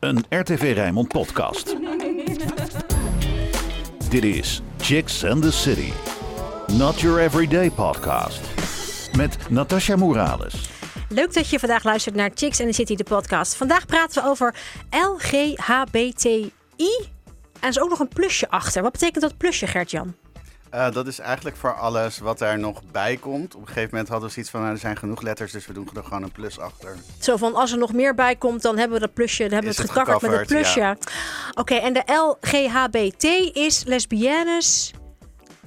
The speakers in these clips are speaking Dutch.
een RTV Rijnmond podcast. Dit is Chicks and the City. Not your everyday podcast. Met Natasha Morales. Leuk dat je vandaag luistert naar Chicks and the City, de podcast. Vandaag praten we over LGHBTI. En er is ook nog een plusje achter. Wat betekent dat plusje, Gert-Jan? Uh, dat is eigenlijk voor alles wat er nog bij komt. Op een gegeven moment hadden we zoiets van, nou, er zijn genoeg letters, dus we doen er gewoon een plus achter. Zo van, als er nog meer bij komt, dan hebben we dat plusje, dan hebben we het gecoverd met het plusje. Ja. Oké, okay, en de LGHBT is lesbiennes,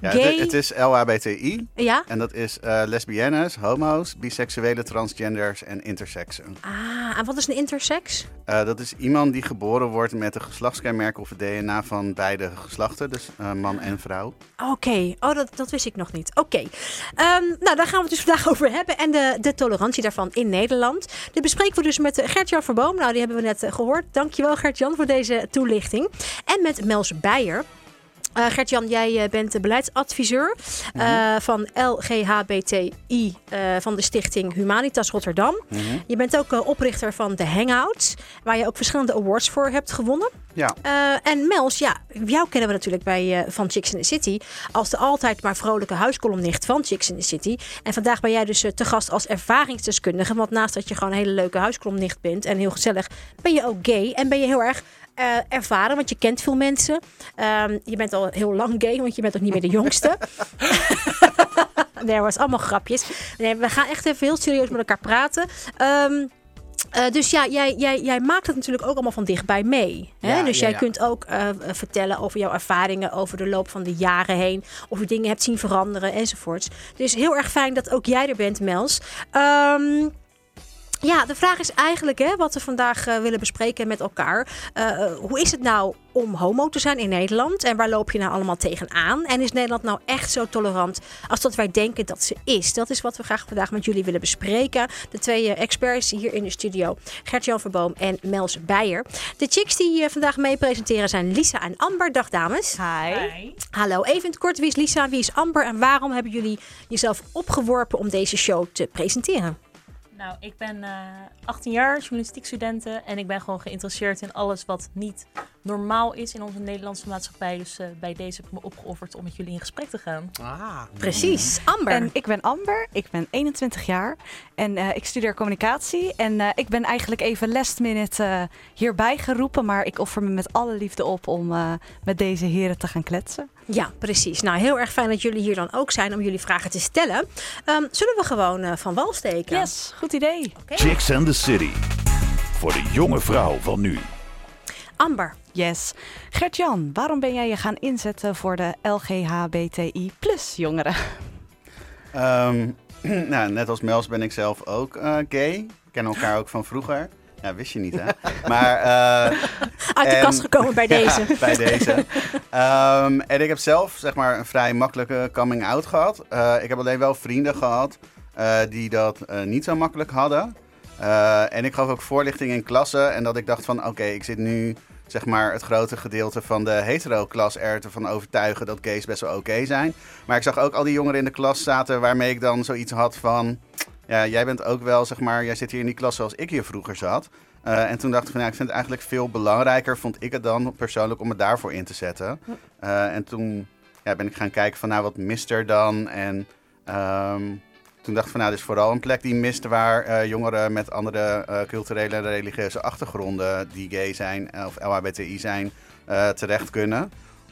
ja, gay. Het, het, is LHBTI. Ja? En dat is uh, lesbiennes, homo's, biseksuele, transgenders en intersexen. Ah, en wat is een intersex? Uh, dat is iemand die geboren wordt met een geslachtskenmerk of het DNA van beide geslachten. Dus uh, man en vrouw. Oké, okay. oh, dat, dat wist ik nog niet. Oké. Okay. Um, nou, daar gaan we het dus vandaag over hebben. En de, de tolerantie daarvan in Nederland. Dit bespreken we dus met Gert-Jan Verboom. Nou, die hebben we net gehoord. Dankjewel Gert-Jan voor deze toelichting. En met Mels Beijer. Uh, Gert-Jan, jij bent beleidsadviseur uh, mm -hmm. van LGHBTI uh, van de stichting Humanitas Rotterdam. Mm -hmm. Je bent ook oprichter van de Hangouts, waar je ook verschillende awards voor hebt gewonnen. Ja. en Mels, ja, jou kennen we natuurlijk bij, van Chicks in the City als de altijd maar vrolijke huiskolumnicht van Chicks in the City. En vandaag ben jij dus te gast als ervaringsdeskundige, want naast dat je gewoon een hele leuke huiskolumnicht bent en heel gezellig, ben je ook gay en ben je heel erg uh, ervaren, want je kent veel mensen. Um, je bent al heel lang gay, want je bent ook niet meer de jongste. nee, dat was allemaal grapjes. Nee, we gaan echt even heel serieus met elkaar praten. Um, uh, dus ja, jij, jij, jij maakt het natuurlijk ook allemaal van dichtbij mee. Hè? Ja, dus ja, jij ja. kunt ook uh, vertellen over jouw ervaringen over de loop van de jaren heen. Of je dingen hebt zien veranderen enzovoorts. Dus heel erg fijn dat ook jij er bent, Mels. Um, ja, de vraag is eigenlijk hè, wat we vandaag uh, willen bespreken met elkaar. Uh, hoe is het nou om homo te zijn in Nederland? En waar loop je nou allemaal tegenaan? En is Nederland nou echt zo tolerant als dat wij denken dat ze is? Dat is wat we graag vandaag met jullie willen bespreken. De twee uh, experts hier in de studio, Gert-Jan Verboom en Mels Beijer. De chicks die vandaag mee presenteren zijn Lisa en Amber. Dag dames. Hi. Hi. Hallo, even in het kort, wie is Lisa, wie is Amber en waarom hebben jullie jezelf opgeworpen om deze show te presenteren? Nou, ik ben uh, 18 jaar, journalistiek studenten. En ik ben gewoon geïnteresseerd in alles wat niet normaal is in onze Nederlandse maatschappij. Dus uh, bij deze heb ik me opgeofferd om met jullie in gesprek te gaan. Ah, precies. Amber. En ik ben Amber, ik ben 21 jaar en uh, ik studeer communicatie. En uh, ik ben eigenlijk even last minute hierbij geroepen. Maar ik offer me met alle liefde op om met deze heren te gaan kletsen. Ja, precies. Nou, heel erg fijn dat jullie hier dan ook zijn om jullie vragen te stellen. Um, zullen we gewoon van wal steken? Yes, goed idee. Okay. Chicks and the City. Voor de jonge vrouw van nu. Amber. Yes. Gert-Jan, waarom ben jij je gaan inzetten voor de LGHBTI plus jongeren? Um, nou, net als Mels ben ik zelf ook uh, gay. Kennen elkaar ook van vroeger. Ja, wist je niet, hè? Maar, uh, Uit de en, kast gekomen bij deze. Ja, bij deze. Um, en ik heb zelf, zeg maar, een vrij makkelijke coming out gehad. Uh, ik heb alleen wel vrienden gehad uh, die dat niet zo makkelijk hadden. En ik gaf ook voorlichting in klassen. En dat ik dacht van, oké, okay, ik zit nu zeg maar het grote gedeelte van de hetero-klas er ervan overtuigen dat gays best wel oké okay zijn. Maar ik zag ook al die jongeren in de klas zaten waarmee ik dan zoiets had van... Ja, jij bent ook wel, zeg maar, jij zit hier in die klas zoals ik hier vroeger zat. Uh, en toen dacht ik van, ja, ik vind het eigenlijk veel belangrijker, vond ik het dan persoonlijk, om me daarvoor in te zetten. Uh, en toen ja, ben ik gaan kijken van, nou, wat mist er dan? En... Um, toen dacht ik van nou, dit is vooral een plek die mist waar uh, jongeren met andere uh, culturele en religieuze achtergronden die gay zijn of LHBTI zijn terecht kunnen.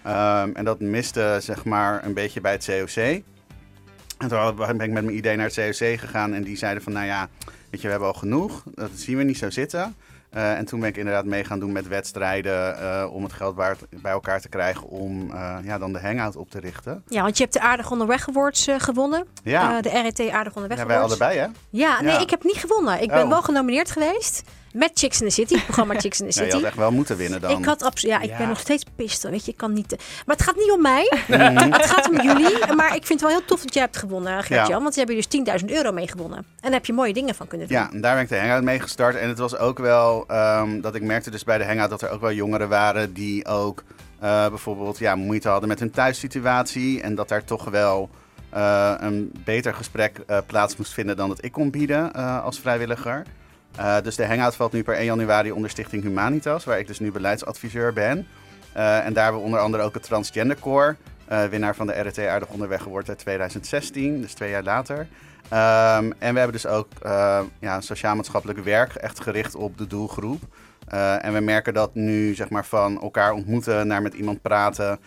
Um, en dat miste zeg maar een beetje bij het COC. En toen ben ik met mijn idee naar het COC gegaan en die zeiden van nou ja, weet je, we hebben al genoeg. Dat zien we niet zo zitten. Uh, en toen ben ik inderdaad mee gaan doen met wedstrijden uh, om het geld bij, bij, elkaar te krijgen om uh, ja, dan de hangout op te richten. Ja, want je hebt de Aardig Onderweg Awards gewonnen. Ja. de RET Aardig Onderweg ja, Awards. wij allebei hè? Ja, nee, ja. ik heb niet gewonnen. Ik ben oh. wel genomineerd geweest. Met Chicks in the City, het programma Chicks in the City. Ja, je had echt wel moeten winnen dan. Ik had absoluut, ja, ik ja. ben nog steeds pist, weet je, ik kan niet. Maar het gaat niet om mij, het gaat om jullie. Maar ik vind het wel heel tof dat jij hebt gewonnen, Gert-Jan, ja. want je hebt dus 10.000 euro mee gewonnen. En daar heb je mooie dingen van kunnen doen. Ja, en daar ben ik de hangout mee gestart. En het was ook wel um, dat ik merkte dus bij de hangout dat er ook wel jongeren waren die ook uh, bijvoorbeeld ja, moeite hadden met hun thuissituatie. En dat daar toch wel uh, een beter gesprek uh, plaats moest vinden dan dat ik kon bieden als vrijwilliger. Eh, dus de Hangout valt nu per 1 januari onder Stichting Humanitas, waar ik dus nu beleidsadviseur ben. Eh, en daar hebben we onder andere ook het Transgender Core, eh, winnaar van de RT Aardig Onderweg geworden uit 2016, dus twee jaar later. Ehm, en we hebben dus ook eh, ja, sociaal-maatschappelijk werk echt gericht op de doelgroep. En we merken dat nu zeg maar, van elkaar ontmoeten naar met iemand praten,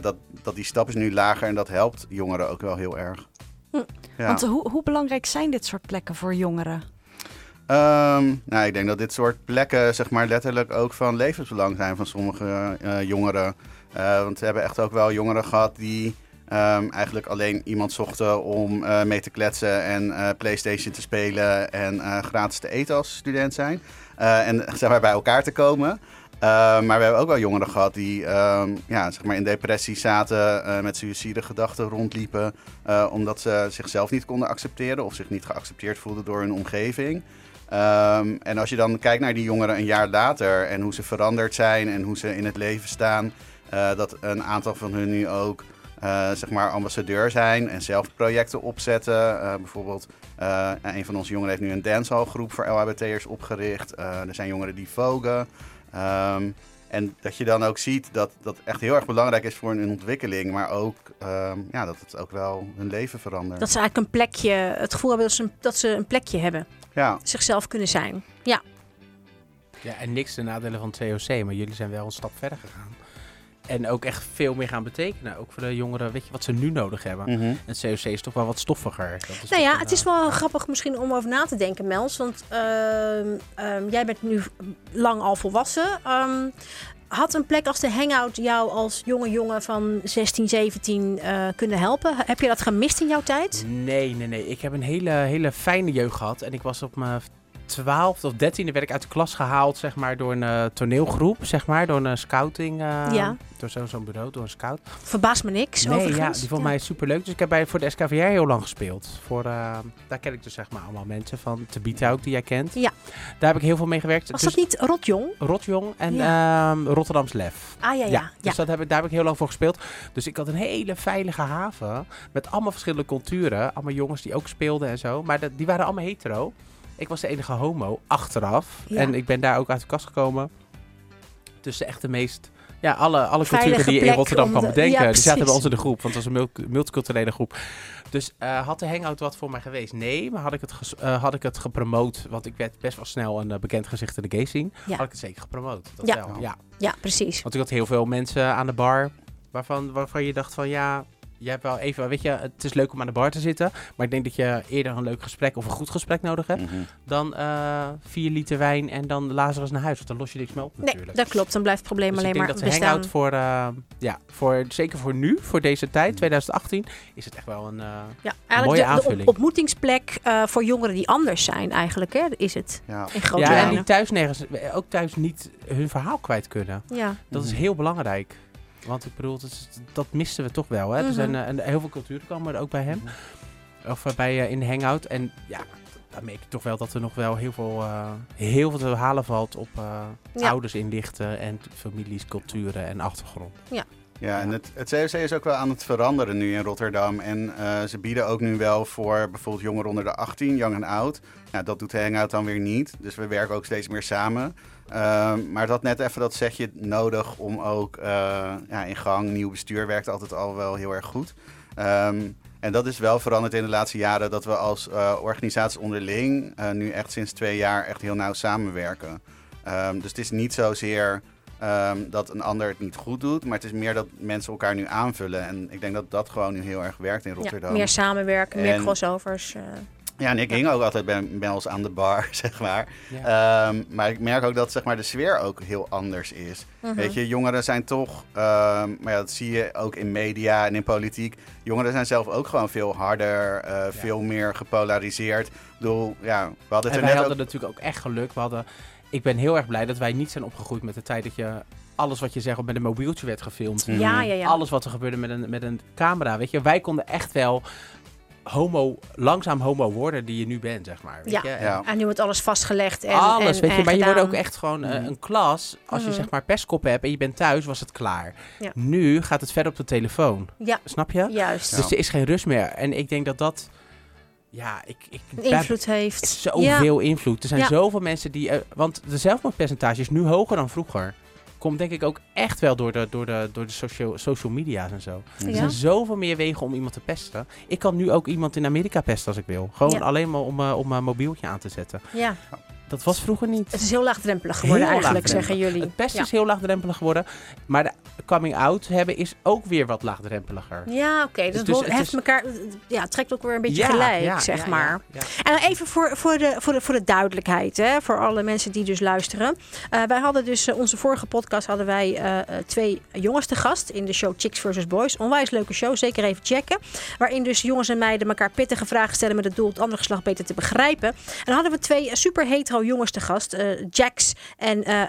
dat, dat die stap is nu lager en dat helpt jongeren ook wel heel erg. Hm. Ja. Want hoe, hoe belangrijk zijn dit soort plekken voor jongeren? Ehm, nou, ik denk dat dit soort plekken zeg maar, letterlijk ook van levensbelang zijn van sommige eh, jongeren. Eh, want we hebben echt ook wel jongeren gehad die ehm, eigenlijk alleen iemand zochten om eh, mee te kletsen en PlayStation te spelen en gratis te eten als student zijn. En zeg maar, bij elkaar te komen. Eh, maar we hebben ook wel jongeren gehad die ehm, ja, zeg maar in depressie zaten, met suïcide gedachten rondliepen, omdat ze zichzelf niet konden accepteren of zich niet geaccepteerd voelden door hun omgeving. Ehm, en als je dan kijkt naar die jongeren een jaar later en hoe ze veranderd zijn en hoe ze in het leven staan, eh, dat een aantal van hun nu ook eh, zeg maar ambassadeur zijn en zelf projecten opzetten. Eh, bijvoorbeeld, een van onze jongeren heeft nu een dancehalgroep voor LHBT'ers opgericht. Er zijn jongeren die vogen. Ehm, en dat je dan ook ziet dat dat echt heel erg belangrijk is voor hun ontwikkeling, maar ook ehm, ja, dat het ook wel hun leven verandert. Dat ze eigenlijk een plekje, het gevoel hebben dat ze een, dat ze een plekje hebben. Ja. Zichzelf kunnen zijn. Ja, Ja, en niks de nadelen van het COC, maar jullie zijn wel een stap verder gegaan. En ook echt veel meer gaan betekenen. Ook voor de jongeren, weet je wat ze nu nodig hebben. Mhm. Het COC is toch wel wat stoffiger. Dat is nou ja, het is eh, wel grappig misschien om over na te denken, Mels. Want ehm, ehm, jij bent nu lang al volwassen. Ehm, had een plek als de Hangout jou als jonge jongen van 16, 17 eh, kunnen helpen? Heb je dat gemist in jouw tijd? Nee, nee, nee. Ik heb een hele, hele fijne jeugd gehad. En ik was op mijn twaalfde of dertiende werd ik uit de klas gehaald, zeg maar, door een eh, toneelgroep, zeg maar, door een scouting, eh, Ja. door zo'n bureau, door een scout. Verbaast me niks, nee, ja, die vond Ja. mij superleuk. Dus ik heb bij, voor de SKVR heel lang gespeeld. Voor, eh, daar ken ik dus zeg maar allemaal mensen van. Tabita ook, die jij kent. Ja. Daar heb ik heel veel mee gewerkt. Was dus dat niet Rotjong? Rotjong en ehm, Rotterdams Lef. Ah ja, ja. ja. Dus dat heb ik, daar heb ik heel lang voor gespeeld. Dus ik had een hele veilige haven. Met allemaal verschillende culturen. Allemaal jongens die ook speelden en zo. Maar dat, die waren allemaal hetero. Ik was de enige homo achteraf. Ja. En ik ben daar ook uit de kast gekomen. Tussen echt de meest... Ja, alle, alle culturen die je in Rotterdam kan de- bedenken. ja, die zaten bij ons in de groep. Want het was een multi- multiculturele groep. Dus eh, had de hangout wat voor mij geweest? Nee. Maar had ik het, eh, had ik het gepromoot? Want ik werd best wel snel een eh, bekend gezicht in de gay scene. Ja. Had ik het zeker gepromoot. Dat Ja. wel, ja. Ja, precies. Want ik had heel veel mensen aan de bar waarvan, waarvan je dacht van ja, je hebt wel even, weet je, het is leuk om aan de bar te zitten. Maar ik denk dat je eerder een leuk gesprek of een goed gesprek nodig hebt Mhm. dan eh vier liter wijn en dan Lazarus naar huis. Want dan los je niks meer op Nee, natuurlijk. dat klopt. Dan blijft het probleem Dus ik alleen denk maar dat de bestaan. hangout voor, eh, ja, voor, zeker voor nu, voor deze tijd, Mm. 2018, is het echt wel een... eh, Ja, mooie eigenlijk de, de aanvulling. op- ontmoetingsplek eh, voor jongeren die anders zijn eigenlijk, hè, is het. Ja. In grote ja, en die thuis nergens, ook thuis niet hun verhaal kwijt kunnen. Ja, Dat is Mhm. heel belangrijk. Want ik bedoel, dat, dat misten we toch wel. Hè? Mhm. Er zijn eh, en heel veel culturen komen er ook bij hem. Of eh, bij eh, in de hangout. En ja, dan merk je toch wel dat er nog wel heel veel, eh, heel veel te halen valt op eh, Ja. ouders inlichten en families, culturen en achtergrond. Ja, en het, het COC is ook wel aan het veranderen nu in Rotterdam. En eh, ze bieden ook nu wel voor bijvoorbeeld jongeren onder de 18, jong en oud. Nou, dat doet de Hangout dan weer niet. Dus we werken ook steeds meer samen. Ehm, maar het had net even dat zegje nodig om ook eh, ja, in gang. Nieuw bestuur werkt altijd al wel heel erg goed. Ehm, en dat is wel veranderd in de laatste jaren. Dat we als eh, organisatie onderling eh, nu echt sinds twee jaar echt heel nauw samenwerken. Ehm, dus het is niet zozeer dat een ander het niet goed doet. Maar het is meer dat mensen elkaar nu aanvullen. En ik denk dat dat gewoon nu heel erg werkt in ja, Rotterdam. meer samenwerken, meer crossovers. Ja, en ik hing ook altijd bij Mels aan de bar, zeg maar. Ja. Ehm, maar ik merk ook dat zeg maar, de sfeer ook heel anders is. Mhm. Weet je, jongeren zijn toch, ehm, maar ja, dat zie je ook in media en in politiek. Jongeren zijn zelf ook gewoon veel harder, eh, veel meer gepolariseerd. Ik bedoel, ja, we hadden En het wij er net hadden ook... natuurlijk ook echt geluk. We hadden, ik ben heel erg blij dat wij niet zijn opgegroeid met de tijd dat je alles wat je zegt met een mobieltje werd gefilmd. Ja, ja, ja. Alles wat er gebeurde met een, met een camera. Weet je, wij konden echt wel homo, langzaam homo worden die je nu bent, zeg maar. Weet Ja. je? En Ja. En nu wordt alles vastgelegd en alles, en, weet je. en Maar je wordt ook echt gewoon eh, Mhm. een klas. Als je Mhm. zeg maar pestkop hebt en je bent thuis, was het klaar. Ja. Nu gaat het verder op de telefoon. Ja, Snap je? juist. Ja. Dus er is geen rust meer. En ik denk dat dat Ja, ik... ik invloed heeft. Zoveel invloed. Er zijn Ja. zoveel mensen die... eh, want de zelfmoordpercentage is nu hoger dan vroeger. Komt denk ik ook echt wel door de, door de, door de social, social media's en zo. Er zijn zoveel meer wegen om iemand te pesten. Ik kan nu ook iemand in Amerika pesten als ik wil. Gewoon Ja. alleen maar om, eh, om mijn mobieltje aan te zetten. Ja, Dat was vroeger niet. het is heel laagdrempelig geworden Heel eigenlijk, zeggen jullie. Het pesten ja. is heel laagdrempelig geworden. Maar de coming out hebben is ook weer wat laagdrempeliger. Ja, oké. Dus, Dus het het heft is- elkaar, ja, het trekt ook weer een beetje Ja, gelijk, ja, zeg ja, maar. En even voor, voor, de, voor, de, voor de duidelijkheid, hè, voor alle mensen die dus luisteren. Eh, wij hadden dus, eh, onze vorige podcast hadden wij eh, twee jongens te gast in de show Chicks vs. Boys. Onwijs leuke show, zeker even checken. Waarin dus jongens en meiden elkaar pittige vragen stellen met het doel het andere geslacht beter te begrijpen. En dan hadden we twee super hetero jongens te gast, Jax en eh,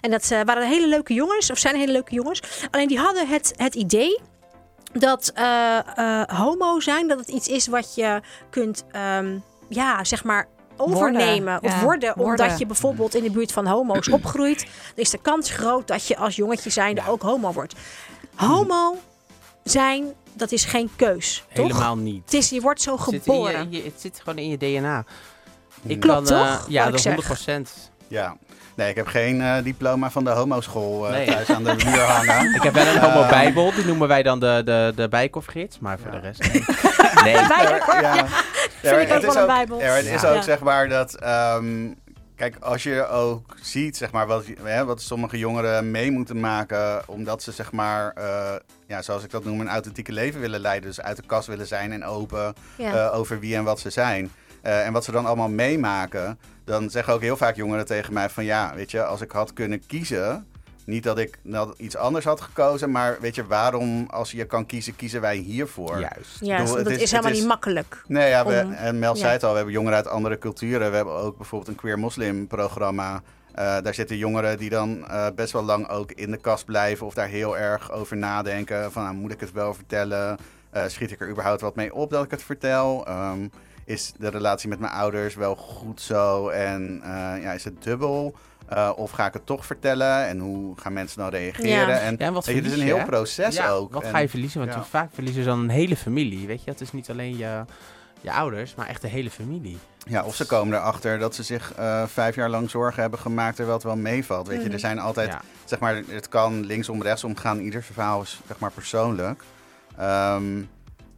En dat eh, waren hele leuke jongens, of zijn hele leuke jongens. Alleen die hadden het, het idee dat eh, eh, homo zijn, dat het iets is wat je kunt, ehm, ja, zeg maar overnemen Worden, of ja, worden, omdat worden. je bijvoorbeeld in de buurt van homo's opgroeit, dan is de kans groot dat je als jongetje zijnde ook homo wordt. Homo zijn, dat is geen keus, toch? Helemaal niet. Het is, je wordt zo Het zit, je, geboren. in je- het zit gewoon in je DNA. Ik Klopt, kan, eh, toch? ja, Wat dat ik zeg. 100%. Ja. Nee, ik heb geen eh, diploma van de homoschool eh Nee. thuis aan de muur hangen. Ik heb wel een homo-bijbel, die noemen wij dan de, de, de bijkofgids, maar voor Ja. de rest... Nee. Ja, ja. Vind ik ook wel een bijbel. Ja, het is Ja. ook Ja. zeg maar dat... ehm, kijk, als je ook ziet zeg maar, wat, hè, wat sommige jongeren mee moeten maken... omdat ze zeg maar, eh, ja, zoals ik dat noem, een authentieke leven willen leiden. Dus uit de kast willen zijn en open Ja. eh, over wie en wat ze zijn. Eh, en wat ze dan allemaal meemaken... dan zeggen ook heel vaak jongeren tegen mij van... ja, weet je, als ik had kunnen kiezen... Niet dat ik dat iets anders had gekozen, maar weet je, waarom als je kan kiezen, kiezen wij hiervoor? Juist. ja, bedoel, dat het is, is- helemaal het is- niet makkelijk. Nee, ja, we, en Mel ja. zei het al, we hebben jongeren uit andere culturen. We hebben ook bijvoorbeeld een queer moslim programma. Eh, daar zitten jongeren die dan eh, best wel lang ook in de kast blijven of daar heel erg over nadenken. Van, nou, moet ik het wel vertellen? Eh, schiet ik er überhaupt wat mee op dat ik het vertel? Ehm, is de relatie met mijn ouders wel goed zo? En eh, ja, is het dubbel? Eh, of ga ik het toch vertellen? En hoe gaan mensen dan reageren? Ja. En, Ja, en wat weet je, het is een heel je, hè? proces ja, ook. Wat En- ga je verliezen? Want ja. vaak verliezen ze dan een hele familie. Weet je, het is niet alleen je, je ouders, maar echt de hele familie. Ja, of ze komen erachter dat ze zich eh, vijf jaar lang zorgen hebben gemaakt terwijl het wel meevalt. Weet je, Mhm. er zijn altijd, Ja. zeg maar, het kan linksom, rechtsom gaan. Ieder verhaal is, zeg maar, persoonlijk. Ehm,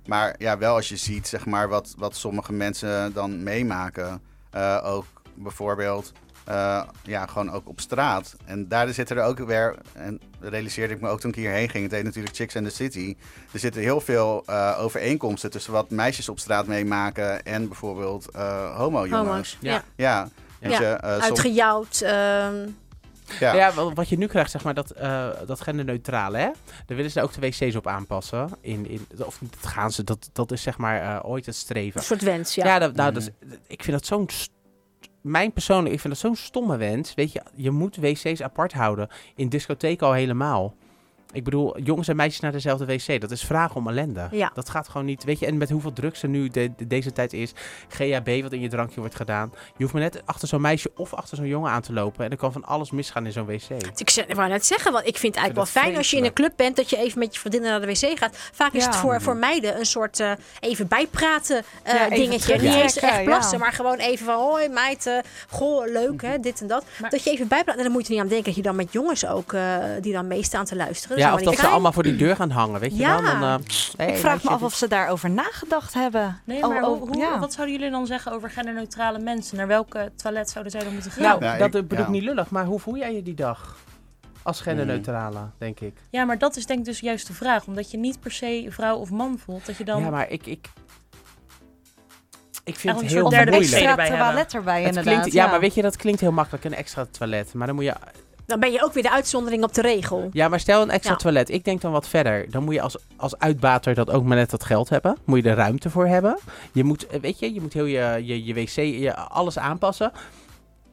maar ja, wel als je ziet, zeg maar, wat, wat sommige mensen dan meemaken. eh, ook bijvoorbeeld, eh, ja, gewoon ook op straat. En daar zitten er ook weer, en dat realiseerde ik me ook toen ik hierheen ging. Het heet natuurlijk Chicks and the City. Er zitten heel veel eh, overeenkomsten tussen wat meisjes op straat meemaken en bijvoorbeeld homo-jongens. Homo's. Ja. Ja. Ja, Uitgejouwd. ehm, ja. Ja, wa- wat je nu krijgt, zeg maar, dat, eh dat genderneutrale, hè? Daar willen ze ook de wc's op aanpassen. In, in, of niet, dat gaan ze, dat, dat is zeg maar eh, ooit het streven. een soort wens, ja. Ja, dat, nou, Mhm. dat is, ik vind dat zo'n... Mijn persoonlijk, ik vind dat zo'n stomme wens. Weet je, je moet wc's apart houden. In discotheken al helemaal. Ik bedoel, jongens en meisjes naar dezelfde wc. Dat is vragen om ellende. Ja. Dat gaat gewoon niet. Weet je, en met hoeveel drugs er nu de, de- deze tijd is. GHB wat in je drankje wordt gedaan. Je hoeft maar net achter zo'n meisje of achter zo'n jongen aan te lopen. En er kan van alles misgaan in zo'n wc. Ik zeg- ik wou net zeggen, want ik vind het eigenlijk wel fijn als je in een club bent dat je even met je vriendinnen naar de wc gaat. Vaak is het voor, voor meiden een soort eh, even bijpraten eh, Ja, even dingetje. Niet eens echt plassen, ja. maar gewoon even van hoi meid, eh, goh leuk hè, dit en dat. Maar- dat je even bijpraat en dan moet je niet aan denken dat je dan met jongens ook eh, die dan meestaan te luisteren. Ja, of dat ze allemaal voor die deur gaan hangen. Weet je Ja. wel? Dan, eh, hey, ik vraag me af of ze daarover nagedacht hebben. Nee, Oh, maar oh, hoe, hoe- ja. wat zouden jullie dan zeggen over genderneutrale mensen? Naar welke toilet zouden zij dan moeten gaan? Nou, dat ik- bedoel ik niet lullig, maar hoe voel jij je die dag? Als genderneutrale, denk ik. Ja, maar dat is denk ik dus juist de vraag. Omdat je niet per se vrouw of man voelt. Dat je dan... Ja, maar ik, ik, ik vind het een heel een moeilijk. wc extra toilet erbij Het inderdaad. klinkt, ja, maar weet je, dat klinkt heel makkelijk, een extra toilet. Maar dan moet je... Dan ben je ook weer de uitzondering op de regel. Ja, maar stel een extra Ja. toilet. Ik denk dan wat verder. Dan moet je als, als uitbater dat ook maar net dat geld hebben. Moet je er ruimte voor hebben. Je moet, eh, weet je, je moet heel je, je, je wc, je, alles aanpassen.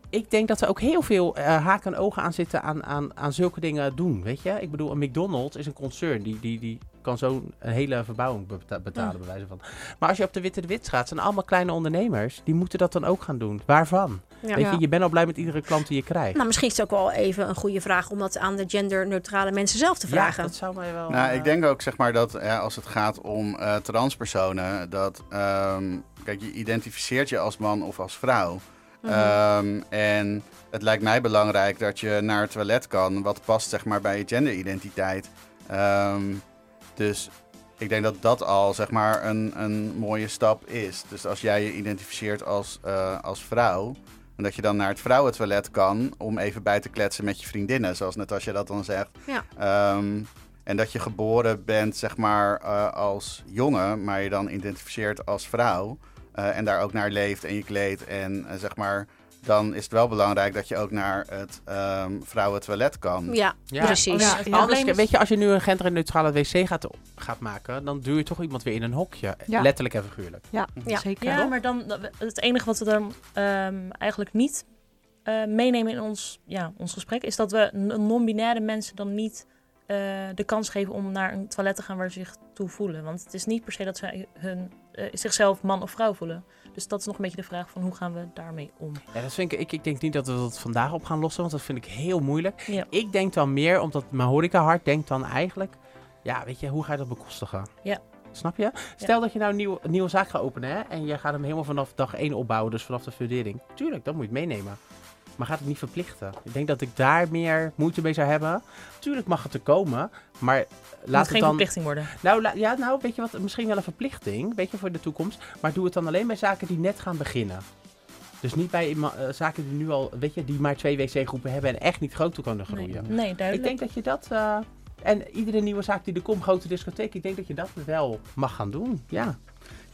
Ik denk dat er ook heel veel eh, haken en ogen aan zitten aan, aan, aan zulke dingen doen, weet je. Ik bedoel, een McDonald's is een concern. Die, die, die kan zo'n hele verbouwing beta- betalen, bij wijze van. Maar als je op de Witte de Wit gaat, zijn allemaal kleine ondernemers. Die moeten dat dan ook gaan doen. Waarvan? Ja. Weet je, je bent al blij met iedere klant die je krijgt. Nou, misschien is het ook wel even een goede vraag om dat aan de genderneutrale mensen zelf te ja, vragen. dat zou mij wel... Nou, eh, ik denk ook zeg maar dat ja, als het gaat om eh, transpersonen, dat ehm, kijk, je identificeert je als man of als vrouw. Mhm. Ehm, en het lijkt mij belangrijk dat je naar het toilet kan, wat past zeg maar bij je genderidentiteit. Ehm, dus ik denk dat dat al zeg maar een, een mooie stap is. Dus als jij je identificeert als, eh, als vrouw, en dat je dan naar het vrouwentoilet kan om even bij te kletsen met je vriendinnen, zoals Natasja dat dan zegt. Ja. Ehm, en dat je geboren bent, zeg maar, eh, als jongen, maar je dan identificeert als vrouw. eh, en daar ook naar leeft en je kleedt. En zeg maar, dan is het wel belangrijk dat je ook naar het ehm vrouwentoilet kan. ja, Ja, precies. Ja, Anders, het probleem is- weet je, als je nu een genderneutrale wc gaat, gaat maken, dan duw je toch iemand weer in een hokje. Ja. Letterlijk en figuurlijk. Ja, Ja. zeker. Ja, maar dan het enige wat we dan ehm, eigenlijk niet eh, meenemen in ons, ja, ons gesprek is dat we non-binaire mensen dan niet eh, de kans geven om naar een toilet te gaan waar ze zich toe voelen. Want het is niet per se dat ze hun, eh, zichzelf man of vrouw voelen. Dus dat is nog een beetje de vraag van hoe gaan we daarmee om? Ja, dat vind ik, ik, ik denk niet dat we dat vandaag op gaan lossen, want dat vind ik heel moeilijk. Ja. Ik denk dan meer, omdat mijn horecahart denkt dan eigenlijk, ja, weet je, hoe ga je dat bekostigen? Ja. Snap je? Stel dat je nou een, nieuw, een nieuwe zaak gaat openen hè, en je gaat hem helemaal vanaf dag 1 opbouwen, dus vanaf de fundering. Tuurlijk, dan moet je meenemen. Maar gaat het niet verplichten. Ik denk dat ik daar meer moeite mee zou hebben. Tuurlijk mag het er komen, maar Laat het geen dan... verplichting worden. Nou, ja, nou, weet je wat, misschien wel een verplichting, weet je, voor de toekomst. Maar doe het dan alleen bij zaken die net gaan beginnen. Dus niet bij eh, zaken die nu al, weet je, die maar twee wc-groepen hebben en echt niet groot toe kunnen groeien. nee Ik duidelijk. denk dat je dat, eh, en iedere nieuwe zaak die er komt, grote discotheek, ik denk dat je dat wel mag gaan doen. Ja,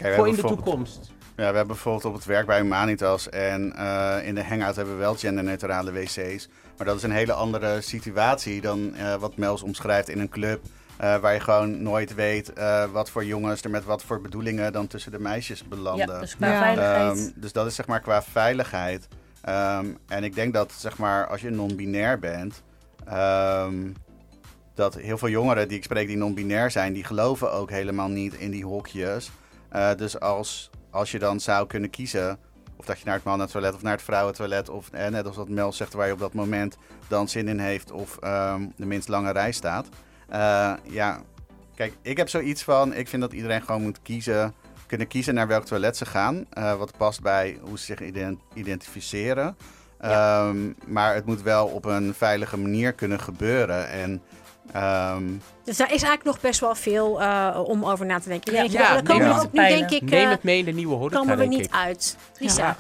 Kijk, voor in de toekomst. Ja, we hebben bijvoorbeeld op het werk bij Humanitas en eh, in de hangout hebben we wel genderneutrale wc's. Maar dat is een hele andere situatie dan eh, wat Mels omschrijft in een club. eh, waar je gewoon nooit weet eh, wat voor jongens er met wat voor bedoelingen dan tussen de meisjes ja, belanden. dus qua Ja. veiligheid. Ehm, dus dat is zeg maar qua veiligheid. Ehm, en ik denk dat zeg maar als je non-binair bent, ehm, dat heel veel jongeren die ik spreek die non-binair zijn, die geloven ook helemaal niet in die hokjes. Eh, dus als, als je dan zou kunnen kiezen, of dat je naar het mannentoilet of naar het vrouwentoilet, of eh, net als wat Mel zegt, waar je op dat moment dan zin in heeft, of ehm, de minst lange rij staat. Eh, ja, kijk, ik heb zoiets van, ik vind dat iedereen gewoon moet kiezen kunnen kiezen naar welk toilet ze gaan. eh, wat past bij hoe ze zich ident- identificeren. Ehm, maar het moet wel op een veilige manier kunnen gebeuren. En ehm, Dus daar is eigenlijk nog best wel veel eh, om over na te denken. Ja. Ja, daar komen neem we het ook nu, peilen. denk ik, Neem eh, het mee in de nieuwe horeca, komen we niet ik. uit. Lisa. Ja.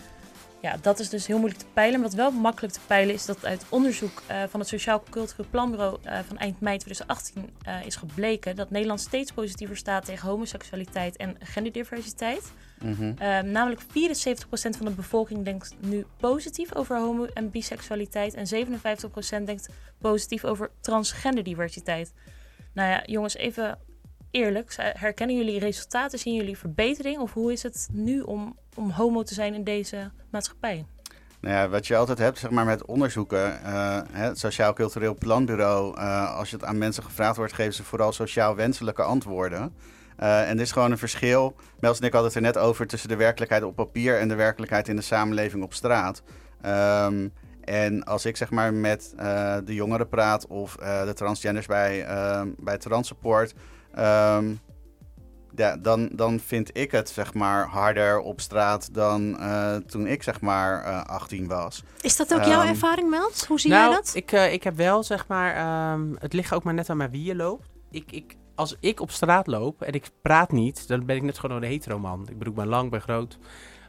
Ja, dat is dus heel moeilijk te peilen. Wat wel makkelijk te peilen is dat uit onderzoek eh, van het Sociaal Cultureel Planbureau eh, van eind mei 2018 eh, is gebleken dat Nederland steeds positiever staat tegen homoseksualiteit en genderdiversiteit. Mhm. Eh, namelijk 74% van de bevolking denkt nu positief over homo- en biseksualiteit en 57% denkt positief over transgenderdiversiteit. Nou ja, jongens, even eerlijk. Herkennen jullie resultaten? Zien jullie verbetering? Of hoe is het nu om, om homo te zijn in deze maatschappij? Nou ja, wat je altijd hebt zeg maar, met onderzoeken, eh, het Sociaal Cultureel Planbureau, eh, als je het aan mensen gevraagd wordt, geven ze vooral sociaal wenselijke antwoorden. Eh, en er is gewoon een verschil. Mels en ik hadden het er net over tussen de werkelijkheid op papier en de werkelijkheid in de samenleving op straat. Ehm, en als ik zeg maar met eh, de jongeren praat of eh, de transgenders bij, ehm bij Transsupport, ehm, ja, dan, dan vind ik het zeg maar harder op straat dan eh, toen ik zeg maar eh, 18 was. Is dat ook jouw ervaring, Meld? Hoe zie nou, jij dat? Ik, ik heb wel, zeg maar, ehm, het ligt ook maar net aan mij wie je loopt. Ik, ik, als ik op straat loop en ik praat niet, dan ben ik net gewoon een hetero man. Ik bedoel, ik ben lang, ben groot.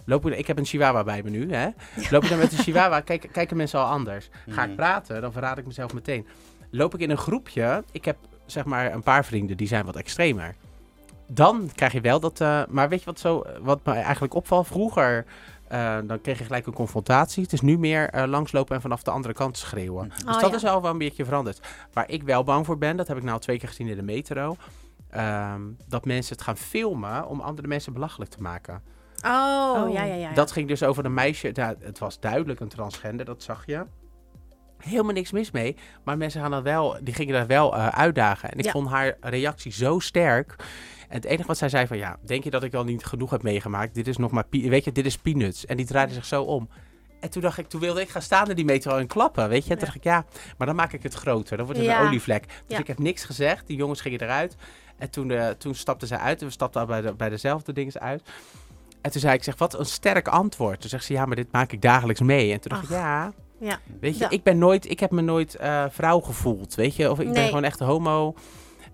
Loop ik, ik heb een chihuahua bij me nu, hè. Loop ik dan met een chihuahua, kijk, kijken mensen al anders. Ga ik Mhm. praten, dan verraad ik mezelf meteen. Loop ik in een groepje, ik heb zeg maar een paar vrienden die zijn wat extremer. Dan krijg je wel dat, eh, maar weet je wat, zo, wat me eigenlijk opvalt? Vroeger, eh, dan kreeg je gelijk een confrontatie. Het is nu meer eh, langslopen en vanaf de andere kant schreeuwen. Dus Oh, dat ja. is wel wel een beetje veranderd. Waar ik wel bang voor ben, dat heb ik nou al twee keer gezien in de metro. ehm, dat mensen het gaan filmen om andere mensen belachelijk te maken. Oh, Oh. ja, ja, ja. ja. Dat ging dus over een meisje. het was duidelijk een transgender, dat zag je. Helemaal niks mis mee. Maar mensen gaan dan wel, die gingen daar wel eh, uitdagen. En ik Ja. vond haar reactie zo sterk. En het enige wat zij zei van, ja, denk je dat ik dan niet genoeg heb meegemaakt? Dit is nog maar, weet je, dit is peanuts. En die draaide zich zo om. En toen dacht ik, toen wilde ik gaan staan in die metro en klappen, weet je. En toen dacht ik, ja, maar dan maak ik het groter. Dan wordt het Ja. een olievlek. Dus Ja. ik heb niks gezegd. Die jongens gingen eruit. En toen, eh, toen stapten ze uit. En we stapten al bij, de, bij dezelfde dingen uit. En toen zei ik, zeg, wat een sterk antwoord. Toen zegt ze, ja, maar dit maak ik dagelijks mee. En toen dacht ik, ja, Ja. weet je, Ja. ik ben nooit, ik heb me nooit eh, vrouw gevoeld, weet je. Of ik ben gewoon echt homo,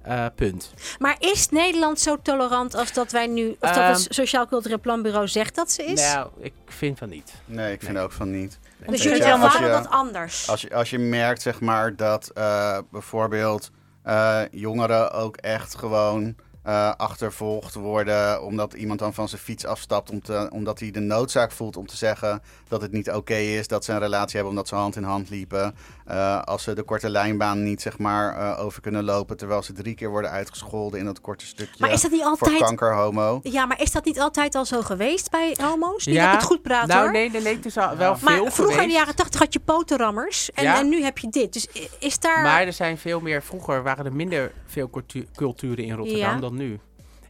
eh, punt. Maar is Nederland zo tolerant als dat wij nu, of dat Ehm, het Sociaal Cultureel Planbureau zegt dat ze is? Nou, ik vind van niet. Nee, ik vind ook van niet. dus weet jullie ervaren dat anders? Als je, als je merkt, zeg maar, dat eh, bijvoorbeeld eh, jongeren ook echt gewoon eh, achtervolgd worden. omdat iemand dan van zijn fiets afstapt. Om te, omdat hij de noodzaak voelt om te zeggen dat het niet oké is dat ze een relatie hebben omdat ze hand in hand liepen. Eh, als ze de korte lijnbaan niet zeg maar eh, over kunnen lopen. terwijl ze drie keer worden uitgescholden in dat korte stukje. maar is dat niet voor altijd... kankerhomo. Ja, maar is dat niet altijd al zo geweest bij homo's? Niet Ja, dat ik het goed praat nou, hoor. nee, nee, nee, het is al wel maar veel vroeger in de jaren tachtig had je potenrammers. En, Ja. en nu heb je dit. Dus is daar... Maar er zijn veel meer, vroeger waren er minder veel cultu- culturen in Rotterdam Ja. dan nu.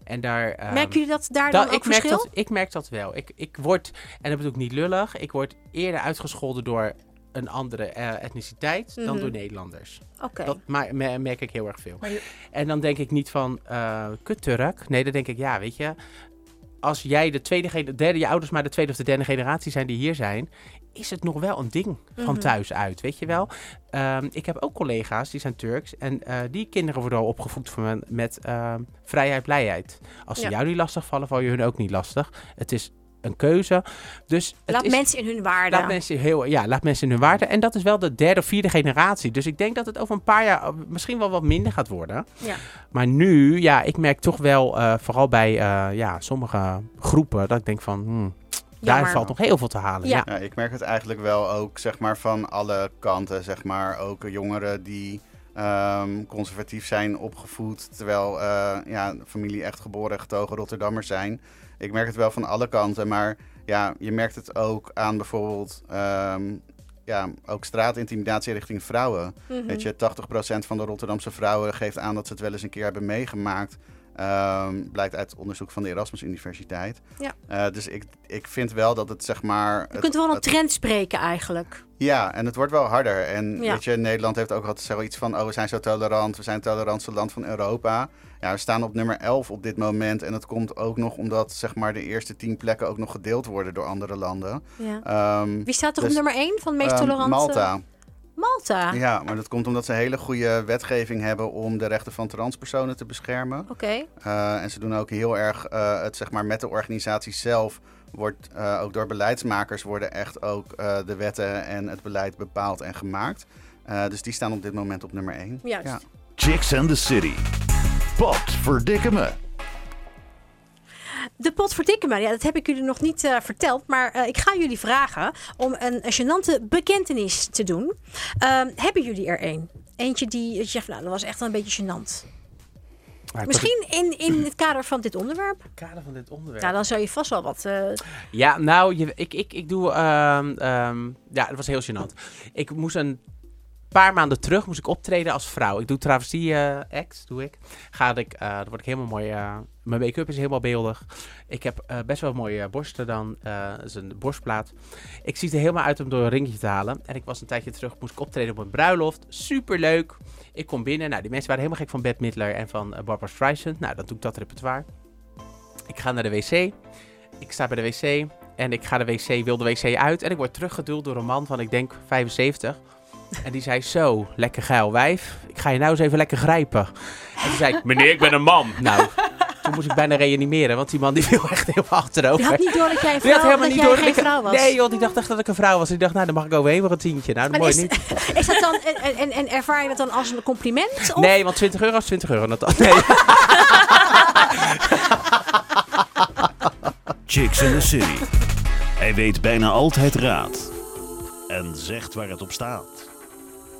En daar... ehm, Merken jullie dat daar dat- dan ook ik, merk verschil? dat, ik merk dat wel. Ik, ik word, en dat bedoel ik niet lullig, ik word eerder uitgescholden door een andere eh, etniciteit dan Mhm. door Nederlanders. Oké. Dat ma- me- merk ik heel erg veel. Maar je- En dan denk ik niet van, eh kut Turk. Nee, dan denk ik, ja, weet je, als jij de tweede, gene- derde, je ouders maar de tweede of de derde generatie zijn die hier zijn, is het nog wel een ding van Mhm. thuis uit, weet je wel. Ehm, ik heb ook collega's die zijn Turks en eh, die kinderen worden al opgevoed van met ehm, vrijheid, blijheid. Als ze Ja. jou niet lastig vallen, val je hun ook niet lastig. Het is een keuze. Dus het Laat is, mensen in hun waarde. Laat mensen, heel, ja, laat mensen in hun waarde. En dat is wel de derde of vierde generatie. Dus ik denk dat het over een paar jaar eh, misschien wel wat minder gaat worden. Ja. Maar nu, ja, ik merk toch wel, eh, vooral bij ja, sommige groepen, dat ik denk van, hmm, daar valt nog heel veel te halen. Ja. Ja. Ja, ik merk het eigenlijk wel ook zeg maar, van alle kanten. Zeg maar. Ook jongeren die ehm, conservatief zijn opgevoed. Terwijl eh, ja, familie echt geboren en getogen Rotterdammers zijn. Ik merk het wel van alle kanten. Maar ja, je merkt het ook aan bijvoorbeeld ehm, ja, ook straatintimidatie richting vrouwen. Mhm. Weet je, 80% van de Rotterdamse vrouwen geeft aan dat ze het wel eens een keer hebben meegemaakt. Ehm, blijkt uit onderzoek van de Erasmus Universiteit. Ja. Eh, dus ik, ik vind wel dat het zeg maar. Je het- kunt wel een het- trend spreken eigenlijk. ja, en het wordt wel harder. En Ja. weet je, Nederland heeft ook altijd zoiets van: oh, we zijn zo tolerant, we zijn het tolerantste land van Europa. Ja, we staan op nummer 11 op dit moment. En dat komt ook nog omdat zeg maar, de eerste 10 plekken ook nog gedeeld worden door andere landen. Ja. Ehm, Wie staat er dus, op nummer 1 van de meest ehm, tolerante? Malta. Malta. Ja, maar dat komt omdat ze een hele goede wetgeving hebben om de rechten van transpersonen te beschermen. Oké. Eh, en ze doen ook heel erg eh, het zeg maar met de organisatie zelf. Wordt eh, ook door beleidsmakers worden echt ook eh, de wetten en het beleid bepaald en gemaakt. Eh, dus die staan op dit moment op nummer 1. Juist. Ja. Chicks and the City. Pot verdikke me. De pot verdikke me. Ja, dat heb ik jullie nog niet eh, verteld. Maar eh, ik ga jullie vragen om een, een gênante bekentenis te doen. Ehm, hebben jullie er een? Eentje die je zegt, nou, dat was echt wel een beetje gênant. Maar Misschien in, in het kader van dit onderwerp. het kader van dit onderwerp. Ja, dan zou je vast wel wat... eh, Ja, nou, je, ik, ik, ik doe. ehm, ehm, ja, dat was heel gênant. Ik moest een paar maanden terug moest ik optreden als vrouw. Ik doe travestie eh act, doe ik. Ga ik, eh, dan word ik helemaal mooi. eh, mijn make-up is helemaal beeldig. Ik heb eh, best wel mooie borsten dan. dat is een borstplaat. Ik zie er helemaal uit om door een ringetje te halen. En ik was een tijdje terug, moest ik optreden op een bruiloft. Super leuk. Ik kom binnen. Nou, die mensen waren helemaal gek van Bette Midler en van Barbara Streisand. Nou, dan doe ik dat repertoire. Ik ga naar de wc. Ik sta bij de wc. En ik ga de wc, wil de wc uit. En ik word teruggeduwd door een man van, ik denk, 75. En die zei, zo, lekker geil wijf. Ik ga je nou eens even lekker grijpen. En toen zei ik, meneer, ik ben een man. Nou, toen moest ik bijna reanimeren. Want die man die viel echt heel achterover. je had niet door dat jij, een Die had vrouw, helemaal dat niet jij door geen dat ik... vrouw was. Nee joh, die dacht echt dat ik een vrouw was. Die dacht, nou, dan mag ik overheen voor een tientje. Nou, dat Maar mooi is, niet. is dat dan, en, en, en ervaar je dat dan als een compliment? Of? Nee, want 20 euro is 20 euro. Dat, nee. Chicks in the City. Hij weet bijna altijd raad. En zegt waar het op staat.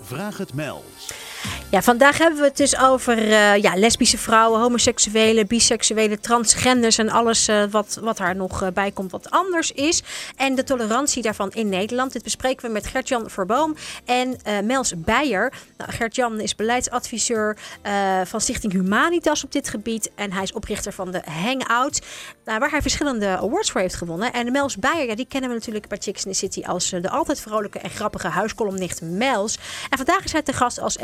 Vraag het Mel. Ja, vandaag hebben we het dus over eh, ja, lesbische vrouwen, homoseksuelen, biseksuelen, transgenders en alles eh, wat, wat daar nog eh, bij komt wat anders is. En de tolerantie daarvan in Nederland. Dit bespreken we met Gert-Jan Verboom en Mels Beijer. Nou, Gert-Jan is beleidsadviseur van Stichting Humanitas op dit gebied. En hij is oprichter van de Hangout, waar hij verschillende awards voor heeft gewonnen. En Mels Beijer, ja, die kennen we natuurlijk bij Chicks in the City als de altijd vrolijke en grappige huiskolomnicht Mels. En vandaag is hij te gast als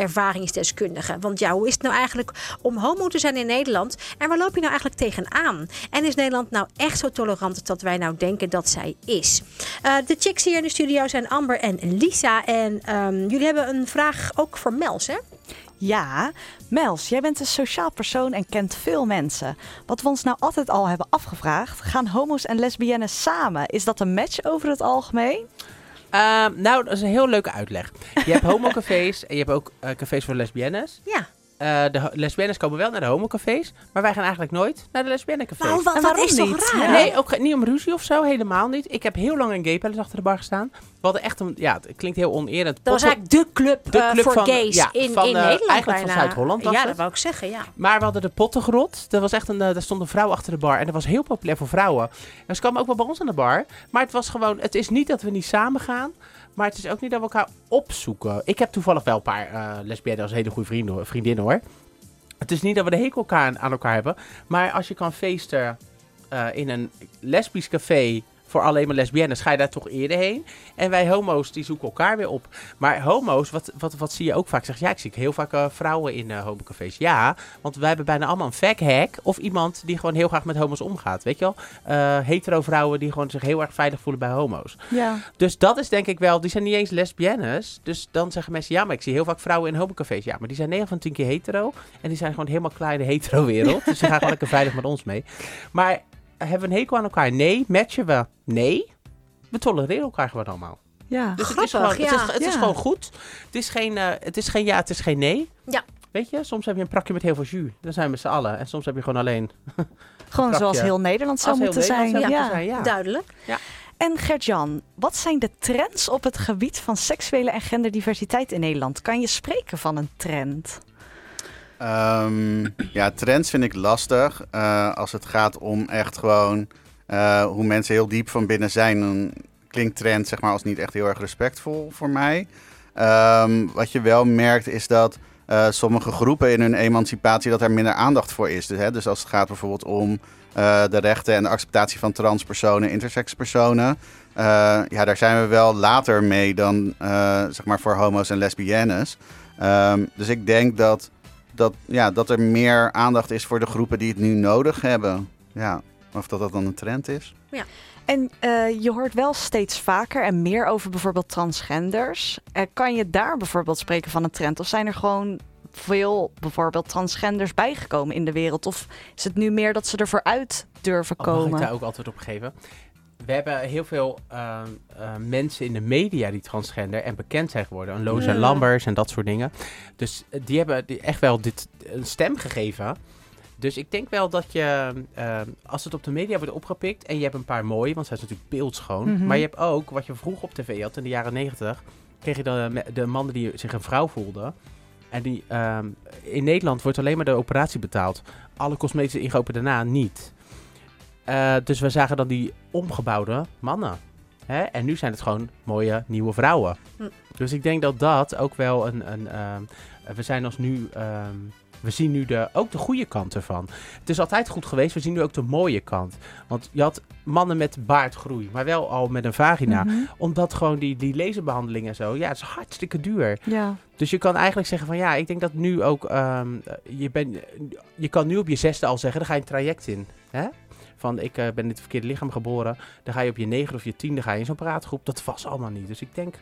Want ja, hoe is het nou eigenlijk om homo te zijn in Nederland? En waar loop je nou eigenlijk tegenaan? En is Nederland nou echt zo tolerant dat wij nou denken dat zij is? Eh, de chicks hier in de studio zijn Amber en Lisa. En ehm, jullie hebben een vraag ook voor Mels, hè? Ja, Mels, jij bent een sociaal persoon en kent veel mensen. Wat we ons nou altijd al hebben afgevraagd, gaan homo's en lesbiennes samen? Is dat een match over het algemeen? Ehm, nou, dat is een heel leuke uitleg. Je hebt homocafés en je hebt ook eh, cafés voor lesbiennes. Ja. Eh, de lesbiennes komen wel naar de homocafés, maar wij gaan eigenlijk nooit naar de lesbiennencafés. Nou, wat, En dat waarom is toch niet? raar? Nee, ook niet om ruzie of zo, helemaal niet. Ik heb heel lang in Gay Palace achter de bar gestaan. We hadden echt een, ja, het klinkt heel onerend. Dat was eigenlijk de club, De eh, club voor gays ja, in, van, in eh, Nederland eigenlijk van. Zuid-Holland Ja, het. dat wou ik zeggen, ja. Maar we hadden de pottengrot. Dat was echt een, eh, daar stond een vrouw achter de bar. En dat was heel populair voor vrouwen. En ze kwamen ook wel bij ons aan de bar. Maar het was gewoon, het is niet dat we niet samen gaan. Maar het is ook niet dat we elkaar opzoeken. Ik heb toevallig wel een paar eh lesbiennes als hele goede vrienden, vriendinnen hoor. Het is niet dat we de hekel aan elkaar hebben. Maar als je kan feesten in een lesbisch café voor alleen maar lesbiennes, ga je daar toch eerder heen. En wij homo's, die zoeken elkaar weer op. Maar homo's, wat, wat, wat zie je ook vaak? Zeg, ja, ik zie heel vaak eh, vrouwen in eh homocafés. Ja, want wij hebben bijna allemaal een fact of iemand die gewoon heel graag met homo's omgaat. Weet je wel? Eh, hetero vrouwen die gewoon zich heel erg veilig voelen bij homo's. Ja. Dus dat is denk ik wel, die zijn niet eens lesbiennes. Dus dan zeggen mensen, ja, maar ik zie heel vaak vrouwen in homocafés. Ja, maar die zijn 9 van 10 keer hetero. En die zijn gewoon helemaal klaar in de hetero-wereld. dus die gaan gewoon lekker veilig met ons mee. Maar hebben we een hekel aan elkaar? Nee. Matchen we? Nee. We tolereren elkaar gewoon allemaal. Ja. Dus het is gewoon, het is, het is Ja. gewoon goed. Het is, geen, eh, het is geen ja, het is geen nee. Ja. Weet je, soms heb je een prakje met heel veel jus. Dan zijn we z'n allen. En soms heb je gewoon alleen. Gewoon zoals heel Nederland zou moeten zijn. Zou Ja. zijn, ja. Duidelijk. En Gert-Jan, wat zijn de trends op het gebied van seksuele en genderdiversiteit in Nederland? Kan je spreken van een trend? Ehm, ja, trends vind ik lastig. Eh, als het gaat om echt gewoon eh, hoe mensen heel diep van binnen zijn, dan klinkt trend zeg maar als niet echt heel erg respectvol voor mij. Ehm, wat je wel merkt is dat eh, sommige groepen in hun emancipatie dat er minder aandacht voor is. Dus, hè, dus als het gaat bijvoorbeeld om de rechten en de acceptatie van transpersonen, intersexpersonen. ja, daar zijn we wel later mee dan zeg maar voor homo's en lesbiennes. Ehm, dus ik denk dat dat, ja, dat er meer aandacht is voor de groepen die het nu nodig hebben. Ja, of dat dat dan een trend is. En eh, je hoort wel steeds vaker en meer over bijvoorbeeld transgenders. Eh, kan je daar bijvoorbeeld spreken van een trend? Of zijn er gewoon veel bijvoorbeeld transgenders bijgekomen in de wereld? Of is het nu meer dat ze er vooruit durven Oh, mag ik komen? daar ook antwoord op geven? We hebben heel veel ehm, eh, mensen in de media die transgender en bekend zijn geworden. Een Loza Ja. Lambers en dat soort dingen. Dus eh, die hebben die echt wel dit een stem gegeven. Dus ik denk wel dat je, ehm, als het op de media wordt opgepikt en je hebt een paar mooie, want zij is natuurlijk beeldschoon. Mhm. Maar je hebt ook, wat je vroeger op tv had in de jaren negentig, kreeg je de, de mannen die zich een vrouw voelden. En die, ehm, in Nederland wordt alleen maar de operatie betaald. Alle cosmetische inkopen daarna niet. Eh, dus we zagen dan die omgebouwde mannen. Hè? En nu zijn het gewoon mooie nieuwe vrouwen. Hm. Dus ik denk dat dat ook wel een. een ehm, we zijn als nu. ehm, we zien nu de, ook de goede kant ervan. Het is altijd goed geweest. We zien nu ook de mooie kant. Want je had mannen met baardgroei, maar wel al met een vagina. Mhm. Omdat gewoon die, die laserbehandeling en zo. Ja, het is hartstikke duur. Ja. Dus je kan eigenlijk zeggen van ja, ik denk dat nu ook, ehm, je, ben, je kan nu op je zesde al zeggen, dan ga je een traject in. Hè? Van ik eh, ben in het verkeerde lichaam geboren, dan ga je op je negen of je tiende ga je in zo'n praatgroep. Dat was allemaal niet. Dus ik denk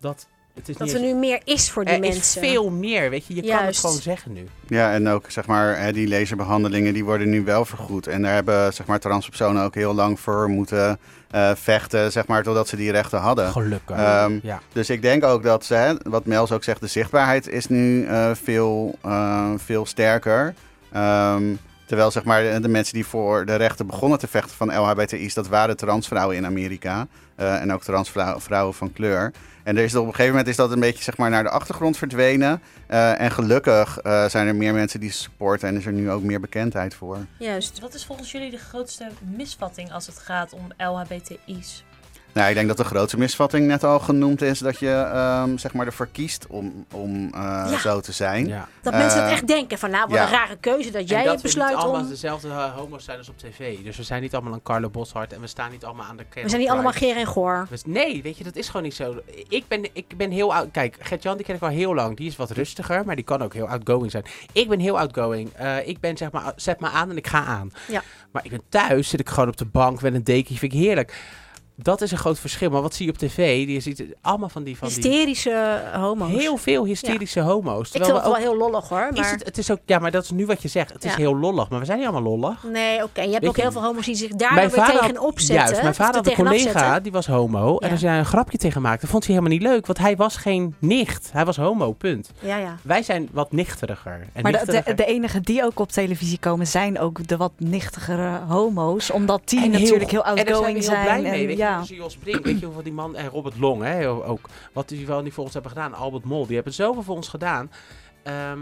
dat het is Dat niet er eens- nu meer is voor die er mensen. is veel meer, weet je. Je kan het gewoon zeggen nu. Ja, en ook zeg maar, hè, die laserbehandelingen die worden nu wel vergoed. En daar hebben zeg maar, transpersonen ook heel lang voor moeten eh, vechten, zeg maar, totdat ze die rechten hadden. Gelukkig. Ehm, ja. Dus ik denk ook dat, ze, hè, wat Mels ook zegt, de zichtbaarheid is nu eh, veel, eh, veel sterker. Ehm, Terwijl zeg maar, de, mensen die voor de rechten begonnen te vechten van LHBTI's, dat waren transvrouwen in Amerika. eh, en ook transvrouwen vrouwen van kleur. En er is op een gegeven moment is dat een beetje zeg maar, naar de achtergrond verdwenen. Eh, en gelukkig eh, zijn er meer mensen die supporten en is er nu ook meer bekendheid voor. Juist. Wat is volgens jullie de grootste misvatting als het gaat om LHBTI's? Nou, ik denk dat de grootste misvatting net al genoemd is dat je ehm, zeg maar ervoor kiest om, om eh, Ja. zo te zijn. Ja. Dat mensen dat Eh, echt denken van, nou, wat ja. een rare keuze dat jij dat het we niet besluit allemaal om... dezelfde eh, homo's zijn als op tv. Dus we zijn niet allemaal een Carlo Boshart en we staan niet allemaal aan de We zijn niet allemaal geer en goor. Dus nee, weet je, dat is gewoon niet zo. Ik ben, ik ben heel oud. Kijk, Gert-Jan, die ken ik al heel lang. Die is wat rustiger, maar die kan ook heel outgoing zijn. Ik ben heel outgoing. Eh, ik ben zeg maar, zet me aan en ik ga aan. Ja. Maar ik ben thuis, zit ik gewoon op de bank met een dekentje, vind ik heerlijk. Dat is een groot verschil. Maar wat zie je op tv? Je ziet allemaal van die... Van die Hysterische homo's. heel veel hysterische homo's. ik vind het we wel heel lollig hoor. is Maar... het, het is ook, ja, maar dat is nu wat je zegt. Het is Ja. heel lollig, maar we zijn niet allemaal lollig. Nee, oké. Je hebt Weet ook je, heel veel homo's die zich daar weer vader tegen opzetten. Juist, mijn vader of had een collega, zetten. die was homo. En Ja. als jij een grapje tegen maakte, vond hij helemaal niet leuk. Want hij was geen nicht. Hij was homo, punt. Ja, ja. Wij zijn wat nichteriger. En Maar de, de, nichteriger- de enige die ook op televisie komen zijn ook de wat nichtigere homo's. Omdat die En natuurlijk heel, En daar zijn we outgoing heel blij zijn. mee. Ja. Jos Brink, weet je hoeveel die man... En Robert Long, hè, ook. Wat die wel niet voor ons hebben gedaan. Albert Mol, die hebben zoveel voor ons gedaan. Ehm,